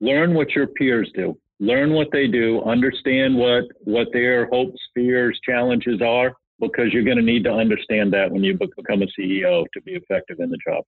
learn what your peers do. Learn what they do, understand what, what their hopes, fears, challenges are, because you're going to need to understand that when you become a CEO to be effective in the job.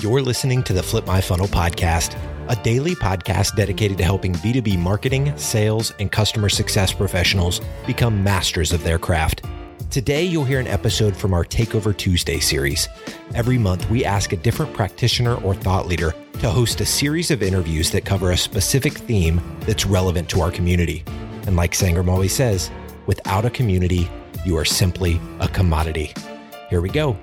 You're listening to the Flip My Funnel podcast, a daily podcast dedicated to helping B2B marketing, sales, and customer success professionals become masters of their craft. Today, you'll hear an episode from our Takeover Tuesday series. Every month, we ask a different practitioner or thought leader to host a series of interviews that cover a specific theme that's relevant to our community. And like Sangram always says, without a community, you are simply a commodity. Here we go.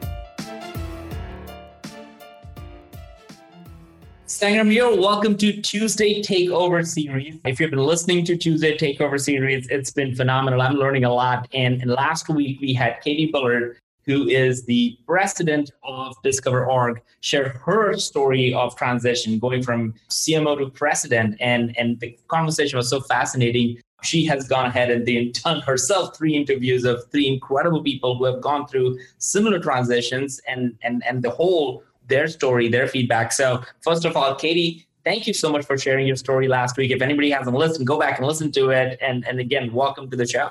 Sangram here. Welcome to Tuesday Takeover Series. If you've been listening to Tuesday Takeover Series, it's been phenomenal. I'm learning a lot. And, and last week we had Katie Bullard, who is the president of DiscoverOrg, share her story of transition, going from CMO to president. And, and the conversation was so fascinating. She has gone ahead and done herself three interviews of three incredible people who have gone through similar transitions and, and, and the whole their story, their feedback. So, first of all, Katie, thank you so much for sharing your story last week. If anybody hasn't listened, go back and listen to it. And, and again, welcome to the show.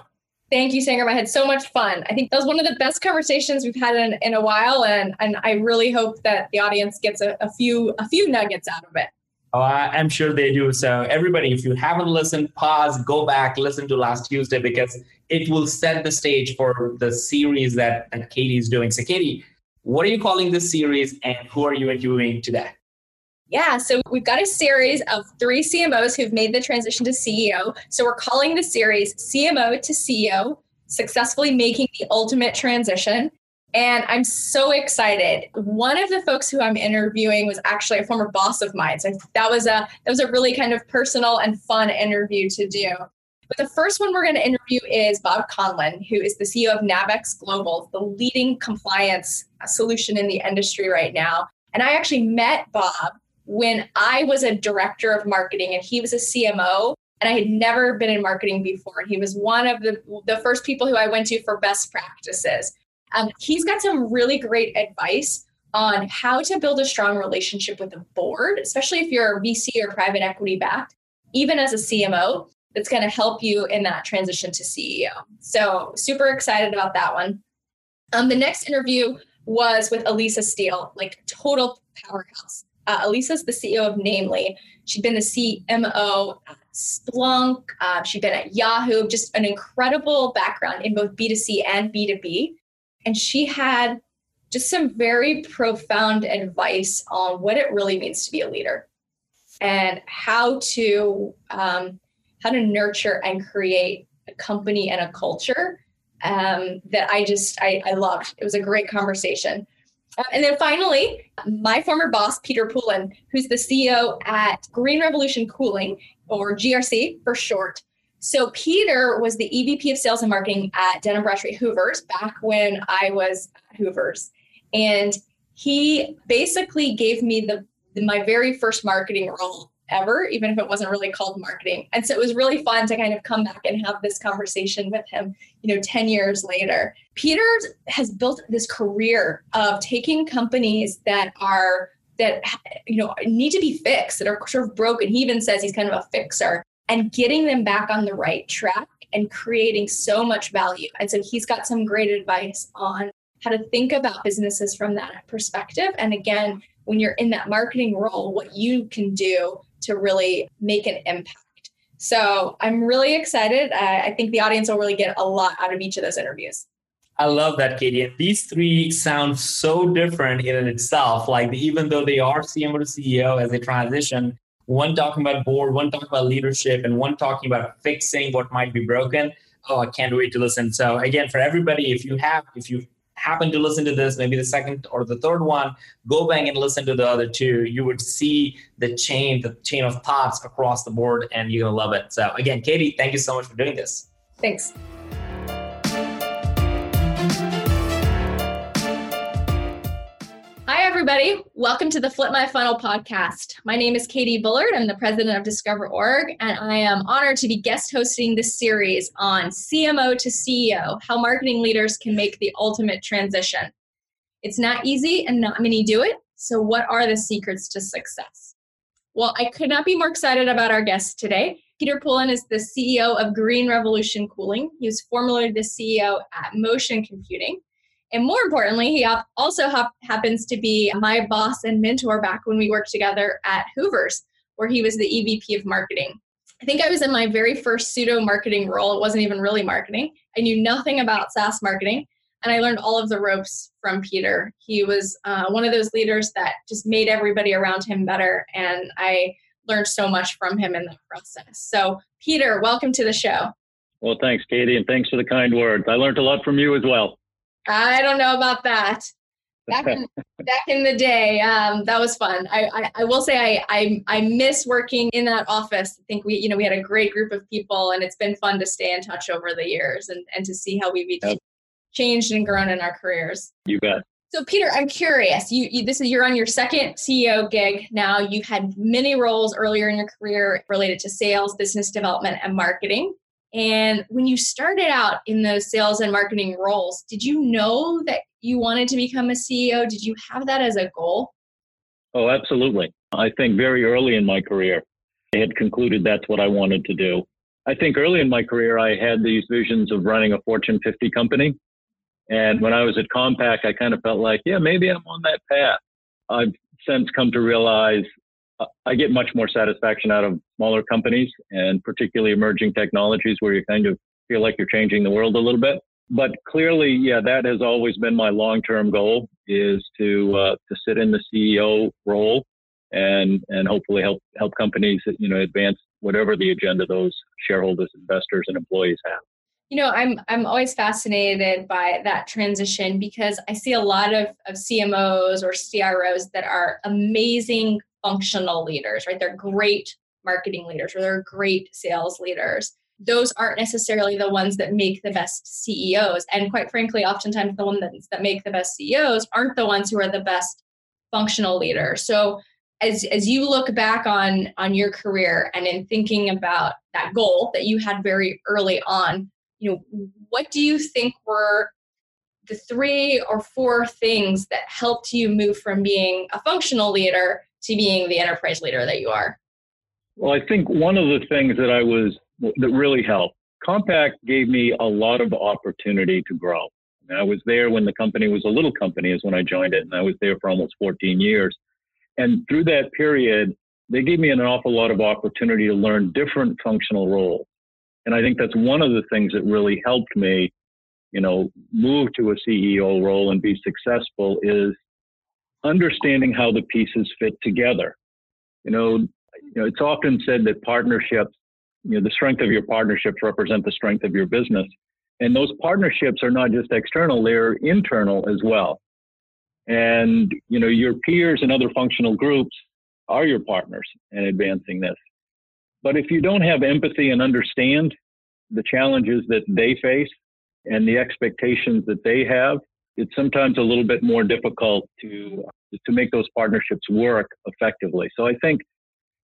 Thank you, Sangram. I had so much fun. I think that was one of the best conversations we've had in, in a while, and and I really hope that the audience gets a, a few a few nuggets out of it. Oh, I'm sure they do. So everybody, if you haven't listened, pause, go back, listen to last Tuesday because it will set the stage for the series that, that Katie is doing. So Katie, what are you calling this series and who are you interviewing today? Yeah, so we've got a series of three CMOs who've made the transition to CEO. So we're calling the series CMO to CEO, successfully making the ultimate transition. And I'm so excited. One of the folks who I'm interviewing was actually a former boss of mine. So that was a that was a really kind of personal and fun interview to do. But the first one we're going to interview is Bob Conlin, who is the CEO of Navex Global, the leading compliance solution in the industry right now. And I actually met Bob when I was a director of marketing and he was a CMO. And I had never been in marketing before. And he was one of the, the first people who I went to for best practices. Um, he's got some really great advice on how to build a strong relationship with the board, especially if you're a VC or private equity backed, even as a CMO that's going to help you in that transition to CEO. So, super excited about that one. Um, the next interview was with Elisa Steele, like total powerhouse. Uh, Elisa's the CEO of Namely. She'd been the CMO at Splunk. Uh, she'd been at Yahoo, just an incredible background in both B2C and B2B. And she had just some very profound advice on what it really means to be a leader and how to um, how to nurture and create a company and a culture um, that I just I, I loved. It was a great conversation. Uh, and then finally, my former boss, Peter Poulin, who's the CEO at Green Revolution Cooling, or GRC for short. So Peter was the EVP of Sales and Marketing at Dun & Bradstreet Hoovers back when I was at Hoovers, and he basically gave me the my very first marketing role ever, even if it wasn't really called marketing. And so it was really fun to kind of come back and have this conversation with him, you know, 10 years later. Peter has built this career of taking companies that are that you know need to be fixed that are sort of broken he even says he's kind of a fixer and getting them back on the right track and creating so much value and so he's got some great advice on how to think about businesses from that perspective and again when you're in that marketing role what you can do to really make an impact. So I'm really excited. I think the audience will really get a lot out of each of those interviews. I love that, Katie. And these three sound so different in and itself. Like even though they are CMO to CEO as they transition, one talking about board, one talking about leadership, and one talking about fixing what might be broken. Oh, I can't wait to listen. So again, for everybody, if you have, if you happen to listen to this, maybe the second or the third one, go back and listen to the other two. You would see the chain, the chain of thoughts across the board, and you're gonna love it. So again, Katie, thank you so much for doing this. Thanks. Everybody. Welcome to the Flip My Funnel podcast. My name is Katie Bullard. I'm the president of DiscoverOrg, and I am honored to be guest hosting this series on CMO to CEO how marketing leaders can make the ultimate transition. It's not easy and not many do it. So, what are the secrets to success? Well, I could not be more excited about our guest today. Peter Poulin is the CEO of Green Revolution Cooling. He was formerly the CEO at Motion Computing. And more importantly, he also happens to be my boss and mentor back when we worked together at Hoover's, where he was the EVP of marketing. I think I was in my very first pseudo marketing role. It wasn't even really marketing. I knew nothing about SaaS marketing, and I learned all of the ropes from Peter. He was uh, one of those leaders that just made everybody around him better, and I learned so much from him in that process. So, Peter, welcome to the show. Well, thanks, Katie, and thanks for the kind words. I learned a lot from you as well. I don't know about that. Back in, back in the day, um, that was fun. I, I, I, will say I, I I miss working in that office. I think we you know we had a great group of people, and it's been fun to stay in touch over the years and, and to see how we've yep. changed and grown in our careers. You bet. So Peter, I'm curious. You, you this is you're on your second CEO gig now. You've had many roles earlier in your career related to sales, business development, and marketing. And when you started out in those sales and marketing roles, did you know that you wanted to become a CEO? Did you have that as a goal? Oh, absolutely. I think very early in my career, I had concluded that's what I wanted to do. I think early in my career, I had these visions of running a Fortune 50 company. And when I was at Compaq, I kind of felt like, yeah, maybe I'm on that path. I've since come to realize I get much more satisfaction out of smaller companies and particularly emerging technologies where you kind of feel like you're changing the world a little bit. But clearly, yeah, that has always been my long-term goal is to uh, to sit in the CEO role and and hopefully help help companies you know advance whatever the agenda those shareholders, investors, and employees have. You know, I'm I'm always fascinated by that transition because I see a lot of, of CMOs or CROs that are amazing functional leaders, right? They're great marketing leaders or they're great sales leaders. Those aren't necessarily the ones that make the best CEOs. And quite frankly, oftentimes the ones that make the best CEOs aren't the ones who are the best functional leaders. So as, as you look back on on your career and in thinking about that goal that you had very early on, you know, what do you think were the three or four things that helped you move from being a functional leader to being the enterprise leader that you are? Well, I think one of the things that I was that really helped, Compaq gave me a lot of opportunity to grow. I was there when the company was a little company, is when I joined it, and I was there for almost 14 years. And through that period, they gave me an awful lot of opportunity to learn different functional roles. And I think that's one of the things that really helped me, you know, move to a CEO role and be successful is understanding how the pieces fit together. You know, you know, it's often said that partnerships, you know, the strength of your partnerships represent the strength of your business. And those partnerships are not just external, they're internal as well. And, you know, your peers and other functional groups are your partners in advancing this. But if you don't have empathy and understand the challenges that they face and the expectations that they have, it's sometimes a little bit more difficult to to make those partnerships work effectively. So I think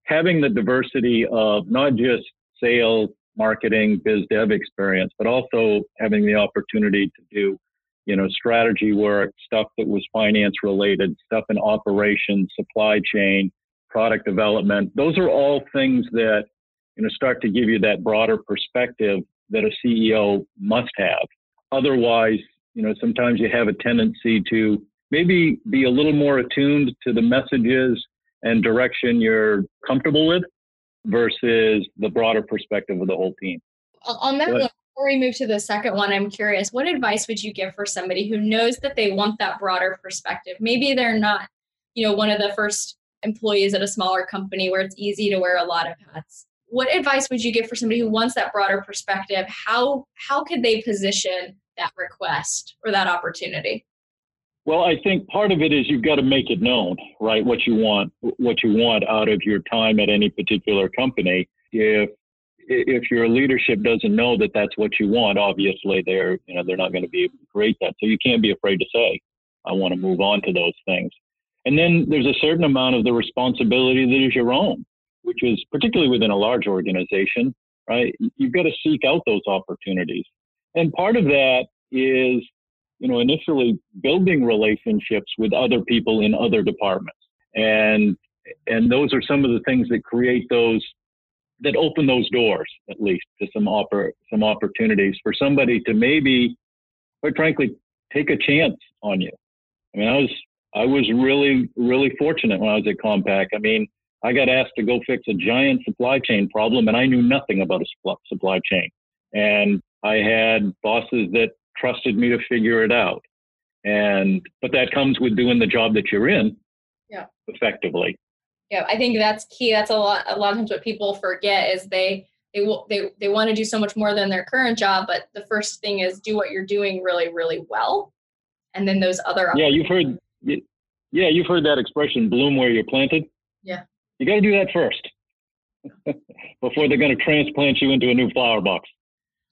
having the diversity of not just sales, marketing, biz dev experience, but also having the opportunity to do, you know, strategy work, stuff that was finance related, stuff in operations, supply chain, product development. Those are all things that, you know, start to give you that broader perspective that a CEO must have. Otherwise, you know, sometimes you have a tendency to maybe be a little more attuned to the messages and direction you're comfortable with versus the broader perspective of the whole team. On that one, before we move to the second one, I'm curious, what advice would you give for somebody who knows that they want that broader perspective? Maybe they're not, you know, one of the first employees at a smaller company where it's easy to wear a lot of hats. What advice would you give for somebody who wants that broader perspective? How how could they position that request or that opportunity? Well, I think part of it is you've got to make it known, right? What you want, what you want out of your time at any particular company. If if your leadership doesn't know that that's what you want, obviously they're you know they're not going to be able to create that. So you can't be afraid to say, I want to move on to those things. And then there's a certain amount of the responsibility that is your own, which is particularly within a large organization, right? You've got to seek out those opportunities. And part of that is you know, initially building relationships with other people in other departments. And and those are some of the things that create those that open those doors at least to some oppor- some opportunities for somebody to maybe quite frankly take a chance on you. I mean, I was I was really really fortunate when I was at Compaq. I mean, I got asked to go fix a giant supply chain problem, and I knew nothing about a supply chain. And I had bosses that trusted me to figure it out. And but that comes with doing the job that you're in, yeah, effectively. Yeah, I think that's key. That's a lot. A lot of times, what people forget is they they they they want to do so much more than their current job. But the first thing is do what you're doing really, really well, and then those other. Yeah, you've heard. Yeah, you've heard that expression, "bloom where you're planted." Yeah. You got to do that first before they're going to transplant you into a new flower box.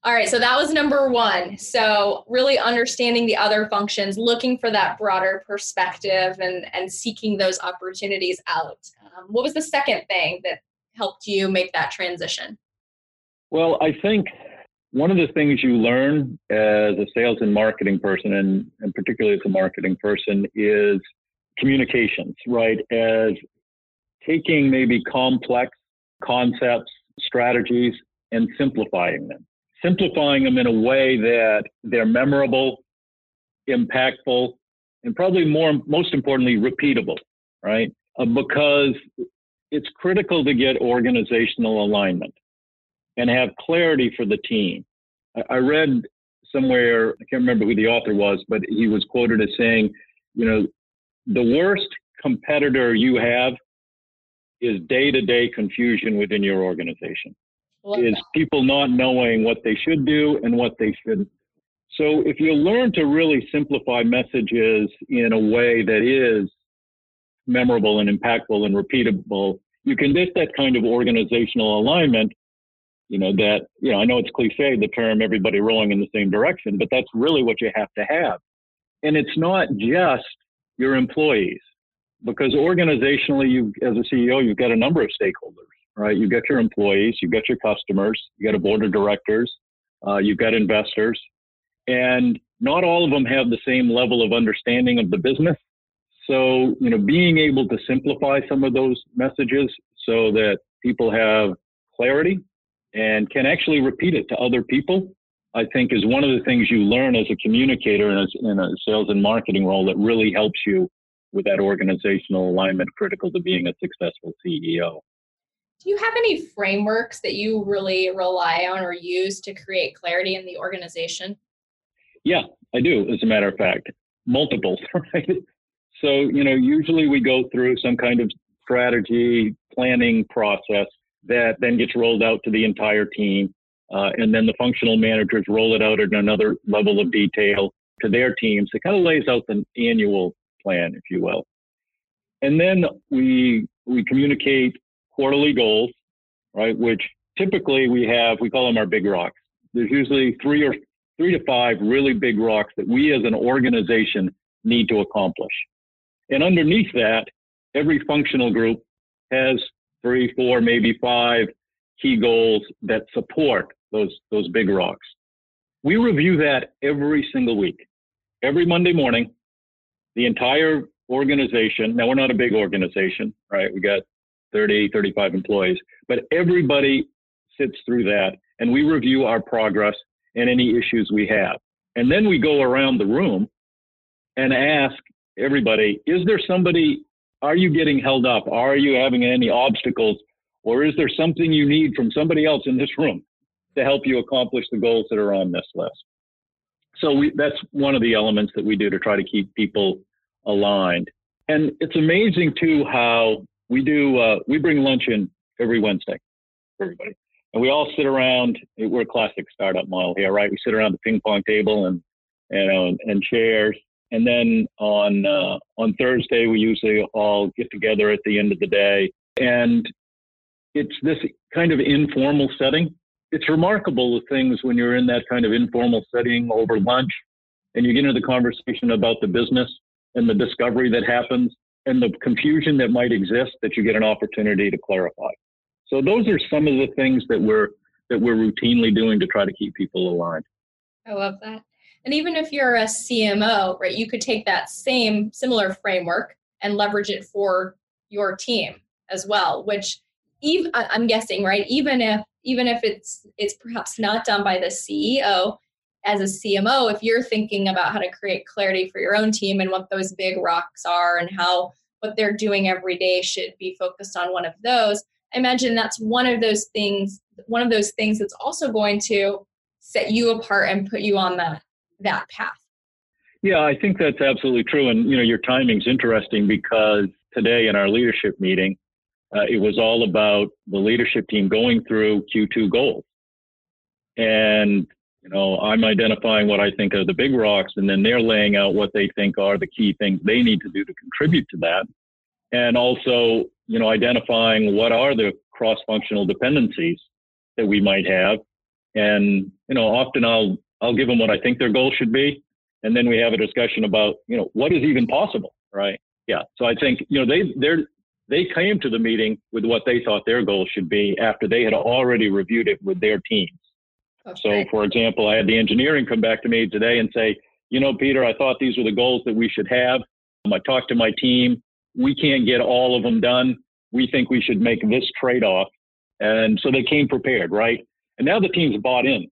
All right, so that was number one. So really understanding the other functions, looking for that broader perspective, and and seeking those opportunities out. Um, what was the second thing that helped you make that transition? Well, I think one of the things you learn as a sales and marketing person, and, and particularly as a marketing person, is communications, right? As taking maybe complex concepts, strategies, and simplifying them simplifying them in a way that they're memorable, impactful, and probably more, most importantly, repeatable, right? Uh, because it's critical to get organizational alignment and have clarity for the team. I, I read somewhere, I can't remember who the author was, but he was quoted as saying, you know, the worst competitor you have is day to day confusion within your organization is people not knowing what they should do and what they shouldn't. So if you learn to really simplify messages in a way that is memorable and impactful and repeatable, you can get that kind of organizational alignment. You know, that, you know, I know it's cliche, the term everybody rowing in the same direction, but that's really what you have to have. And it's not just your employees, because organizationally, you, as a CEO, you've got a number of stakeholders right? You've got your employees, you've got your customers, you've got a board of directors, uh, you've got investors, and not all of them have the same level of understanding of the business. So, you know, being able to simplify some of those messages so that people have clarity and can actually repeat it to other people, I think is one of the things you learn as a communicator and in a sales and marketing role that really helps you with that organizational alignment critical to being a successful CEO. Do you have any frameworks that you really rely on or use to create clarity in the organization? Yeah, I do, as a matter of fact. Multiple, right? So, you know, usually we go through some kind of strategy planning process that then gets rolled out to the entire team. Uh, and then the functional managers roll it out at another level of detail to their teams. It kind of lays out the annual plan, if you will. And then we we communicate quarterly goals, right? Which typically we have, we call them our big rocks. There's usually three or three to five really big rocks that we as an organization need to accomplish. And underneath that, every functional group has three, four, maybe five key goals that support those, those big rocks. We review that every single week. Every Monday morning, the entire organization, now we're not a big organization, right? We got 30, 35 employees, but everybody sits through that and we review our progress and any issues we have. And then we go around the room and ask everybody, is there somebody, are you getting held up? Are you having any obstacles? Or is there something you need from somebody else in this room to help you accomplish the goals that are on this list? So we, that's one of the elements that we do to try to keep people aligned. And it's amazing too how we do uh, we bring lunch in every Wednesday for everybody, and we all sit around. We're a classic startup model here, right? We sit around the ping pong table and you know and chairs, and then on uh, on Thursday we usually all get together at the end of the day, and it's this kind of informal setting. It's remarkable the things when you're in that kind of informal setting over lunch, and you get into the conversation about the business and the discovery that happens and the confusion that might exist that you get an opportunity to clarify. So those are some of the things that we're that we're routinely doing to try to keep people aligned. I love that. And even if you're a CMO, right, you could take that same similar framework and leverage it for your team as well, which even I'm guessing, right, even if even if it's it's perhaps not done by the CEO as a CMO, if you're thinking about how to create clarity for your own team and what those big rocks are and how what they're doing every day should be focused on one of those, I imagine that's one of those things, one of those things that's also going to set you apart and put you on that that path. Yeah, I think that's absolutely true. And you know, your timing's interesting because today in our leadership meeting, uh, it was all about the leadership team going through Q2 goals. And you know, I'm identifying what I think are the big rocks, and then they're laying out what they think are the key things they need to do to contribute to that. And also, you know, identifying what are the cross-functional dependencies that we might have. And, you know, often I'll, I'll give them what I think their goal should be. And then we have a discussion about, you know, what is even possible, right? Yeah. So I think, you know, they, they're, they came to the meeting with what they thought their goal should be after they had already reviewed it with their teams. Okay. So, for example, I had the engineering come back to me today and say, you know, Peter, I thought these were the goals that we should have. Um, I talked to my team. We can't get all of them done. We think we should make this trade off. And so they came prepared, right? And now the team's bought in,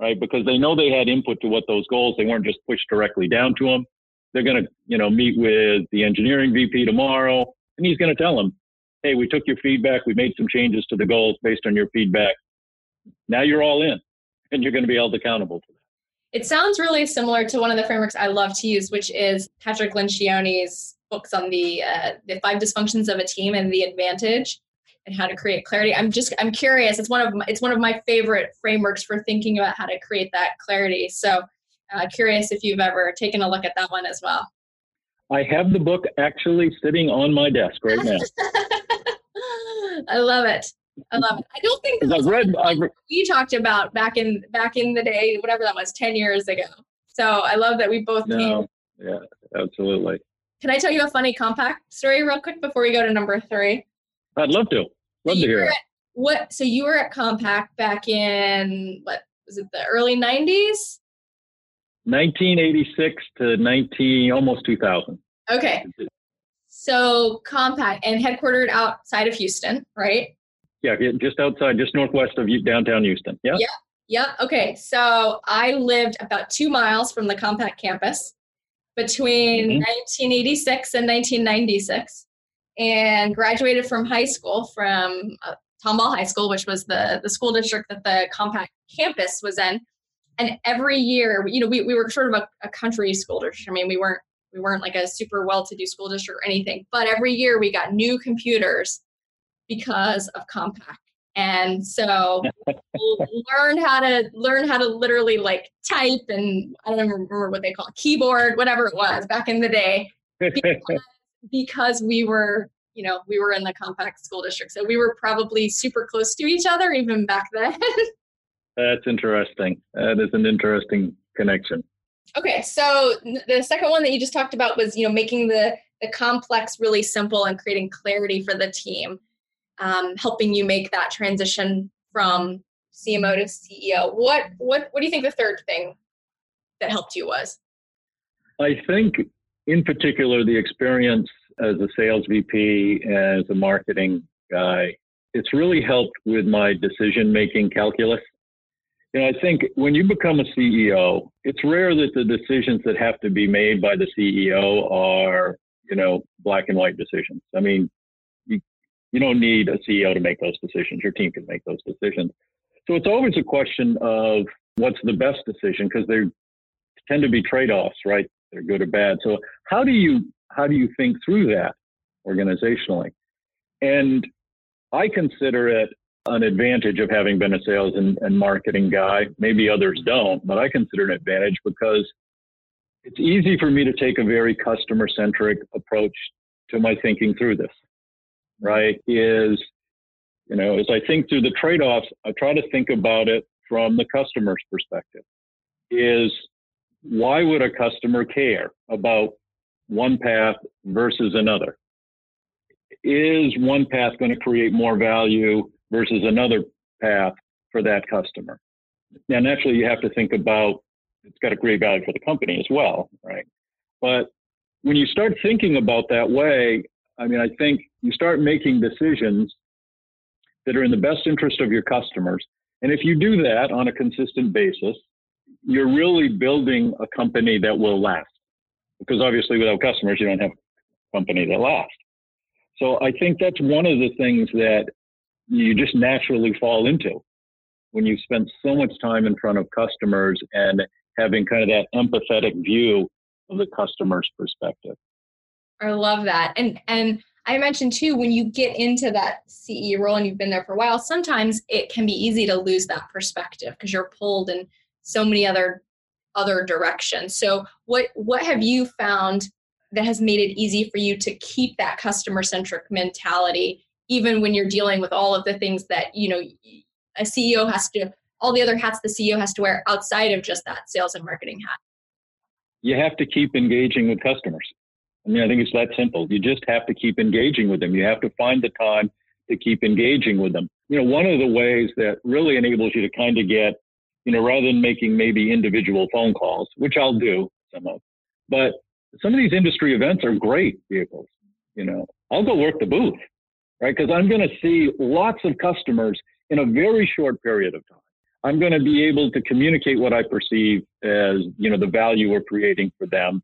right? Because they know they had input to what those goals, they weren't just pushed directly down to them. They're going to, you know, meet with the engineering VP tomorrow, and he's going to tell them, hey, we took your feedback. We made some changes to the goals based on your feedback. Now you're all in and you're going to be held accountable to that. It sounds really similar to one of the frameworks I love to use, which is Patrick Lencioni's books on the uh, the five dysfunctions of a team and the advantage and how to create clarity. I'm just I'm curious. It's one of my, it's one of my favorite frameworks for thinking about how to create that clarity. So, uh, curious if you've ever taken a look at that one as well. I have the book actually sitting on my desk right now. I love it. I love it. I don't think I've read, I've re- we talked about back in back in the day, whatever that was, ten years ago. So I love that we both no, came. Yeah, absolutely. Can I tell you a funny Compaq story real quick before we go to number three? I'd love to. Love so to hear it. What? So you were at Compaq back in what was it? The early '90s. 1986 to 19 almost 2000. Okay. So Compaq and headquartered outside of Houston, right? Yeah, just outside, just northwest of downtown Houston. Yeah. Yeah. Yeah. Okay. So I lived about two miles from the Compaq campus between mm-hmm. 1986 and 1996 and graduated from high school from uh, Tomball High School, which was the, the school district that the Compaq campus was in. And every year, you know, we, we were sort of a, a country school district. I mean, we weren't we weren't like a super well-to-do school district or anything, but every year we got new computers because of Compaq. And so learn how to learn how to literally like type and I don't even remember what they call it, keyboard, whatever it was back in the day. Because, because we were, you know, we were in the Compaq school district. So we were probably super close to each other even back then. That's interesting. That is an interesting connection. Okay, so the second one that you just talked about was, you know, making the the complex really simple and creating clarity for the team um, helping you make that transition from CMO to CEO. What what what do you think the third thing that helped you was? I think, in particular, the experience as a sales VP, as a marketing guy, it's really helped with my decision making calculus. And I think when you become a CEO, it's rare that the decisions that have to be made by the CEO are, you know, black and white decisions. I mean, you don't need a CEO to make those decisions. Your team can make those decisions. So it's always a question of what's the best decision because they tend to be trade-offs, right? They're good or bad. So how do you how do you think through that organizationally? And I consider it an advantage of having been a sales and, and marketing guy. Maybe others don't, but I consider an advantage because it's easy for me to take a very customer centric approach to my thinking through this right, is, you know, as I think through the trade offs, I try to think about it from the customer's perspective. Is why would a customer care about one path versus another? Is one path going to create more value versus another path for that customer? Now, naturally, you have to think about it's got to create value for the company as well, right? But when you start thinking about that way, I mean, I think you start making decisions that are in the best interest of your customers. And if you do that on a consistent basis, you're really building a company that will last. Because obviously, without customers, you don't have a company that lasts. So I think that's one of the things that you just naturally fall into when you spend so much time in front of customers and having kind of that empathetic view of the customer's perspective. I love that. And and I mentioned too, when you get into that CEO role and you've been there for a while, sometimes it can be easy to lose that perspective because you're pulled in so many other other directions. So what what have you found that has made it easy for you to keep that customer centric mentality even when you're dealing with all of the things that you know a CEO has to all the other hats the CEO has to wear outside of just that sales and marketing hat? You have to keep engaging with customers. I mean, I think it's that simple. You just have to keep engaging with them. You have to find the time to keep engaging with them. You know, one of the ways that really enables you to kind of get, you know, rather than making maybe individual phone calls, which I'll do some of, but some of these industry events are great vehicles. You know, I'll go work the booth, right? Because I'm going to see lots of customers in a very short period of time. I'm going to be able to communicate what I perceive as, you know, the value we're creating for them.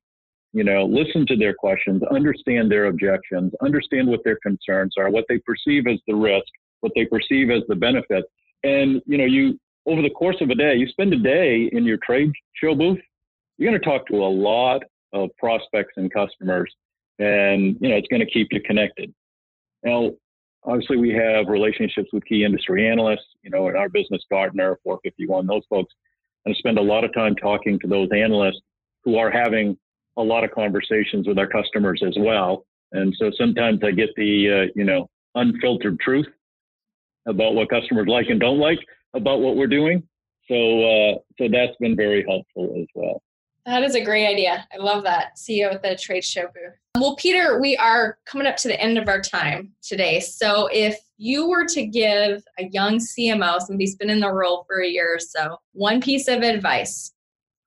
You know, listen to their questions, understand their objections, understand what their concerns are, what they perceive as the risk, what they perceive as the benefit. And, you know, you, over the course of a day, you spend a day in your trade show booth, you're going to talk to a lot of prospects and customers, and, you know, it's going to keep you connected. Now, obviously we have relationships with key industry analysts, you know, in our business Gartner, 451, those folks, and spend a lot of time talking to those analysts who are having a lot of conversations with our customers as well. And so sometimes I get the, uh, you know, unfiltered truth about what customers like and don't like about what we're doing. So, uh, so that's been very helpful as well. That is a great idea. I love that. See you at the trade show booth. Well, Peter, we are coming up to the end of our time today. So, if you were to give a young CMO, somebody who's been in the role for a year or so, one piece of advice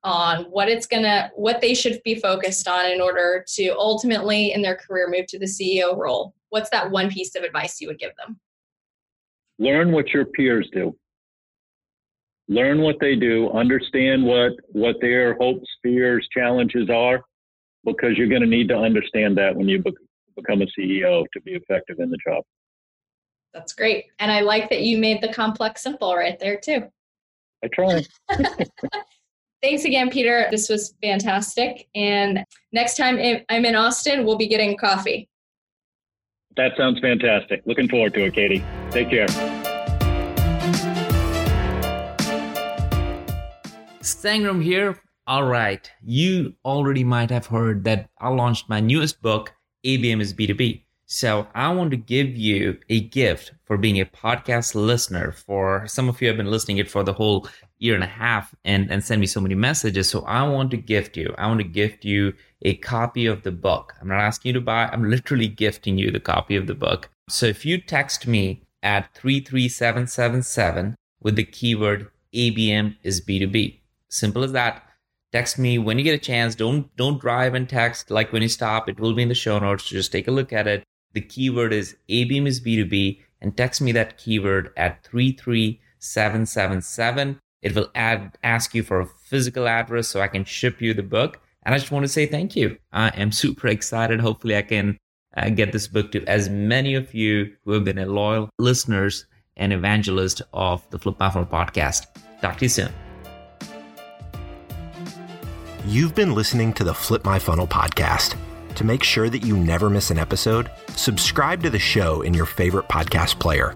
on what it's gonna, what they should be focused on in order to ultimately in their career move to the CEO role, what's that one piece of advice you would give them? Learn what your peers do learn what they do, understand what what their hopes, fears, challenges are, because you're going to need to understand that when you be- become a CEO to be effective in the job. That's great, and I like that you made the complex simple right there too. I try. Thanks again, Peter. This was fantastic. And next time I'm in Austin, we'll be getting coffee. That sounds fantastic. Looking forward to it, Katie. Take care. Sangram here. All right, you already might have heard that I launched my newest book, ABM is B2B. So I want to give you a gift for being a podcast listener. For some of you have been listening it for the whole year and a half and, and send me so many messages. So I want to gift you. I want to gift you a copy of the book. I'm not asking you to buy, I'm literally gifting you the copy of the book. So if you text me at 33777 with the keyword ABM is B2B, Simple as that. Text me when you get a chance. Don't don't drive and text like when you stop. It will be in the show notes. So just take a look at it. The keyword is ABM is B2B and text me that keyword at 33777. It will add ask you for a physical address so I can ship you the book. And I just want to say thank you. I am super excited. Hopefully I can uh, get this book to as many of you who have been a loyal listeners and evangelist of the Flip Funnel podcast. Talk to you soon. You've been listening to the Flip My Funnel podcast. To make sure that you never miss an episode, subscribe to the show in your favorite podcast player.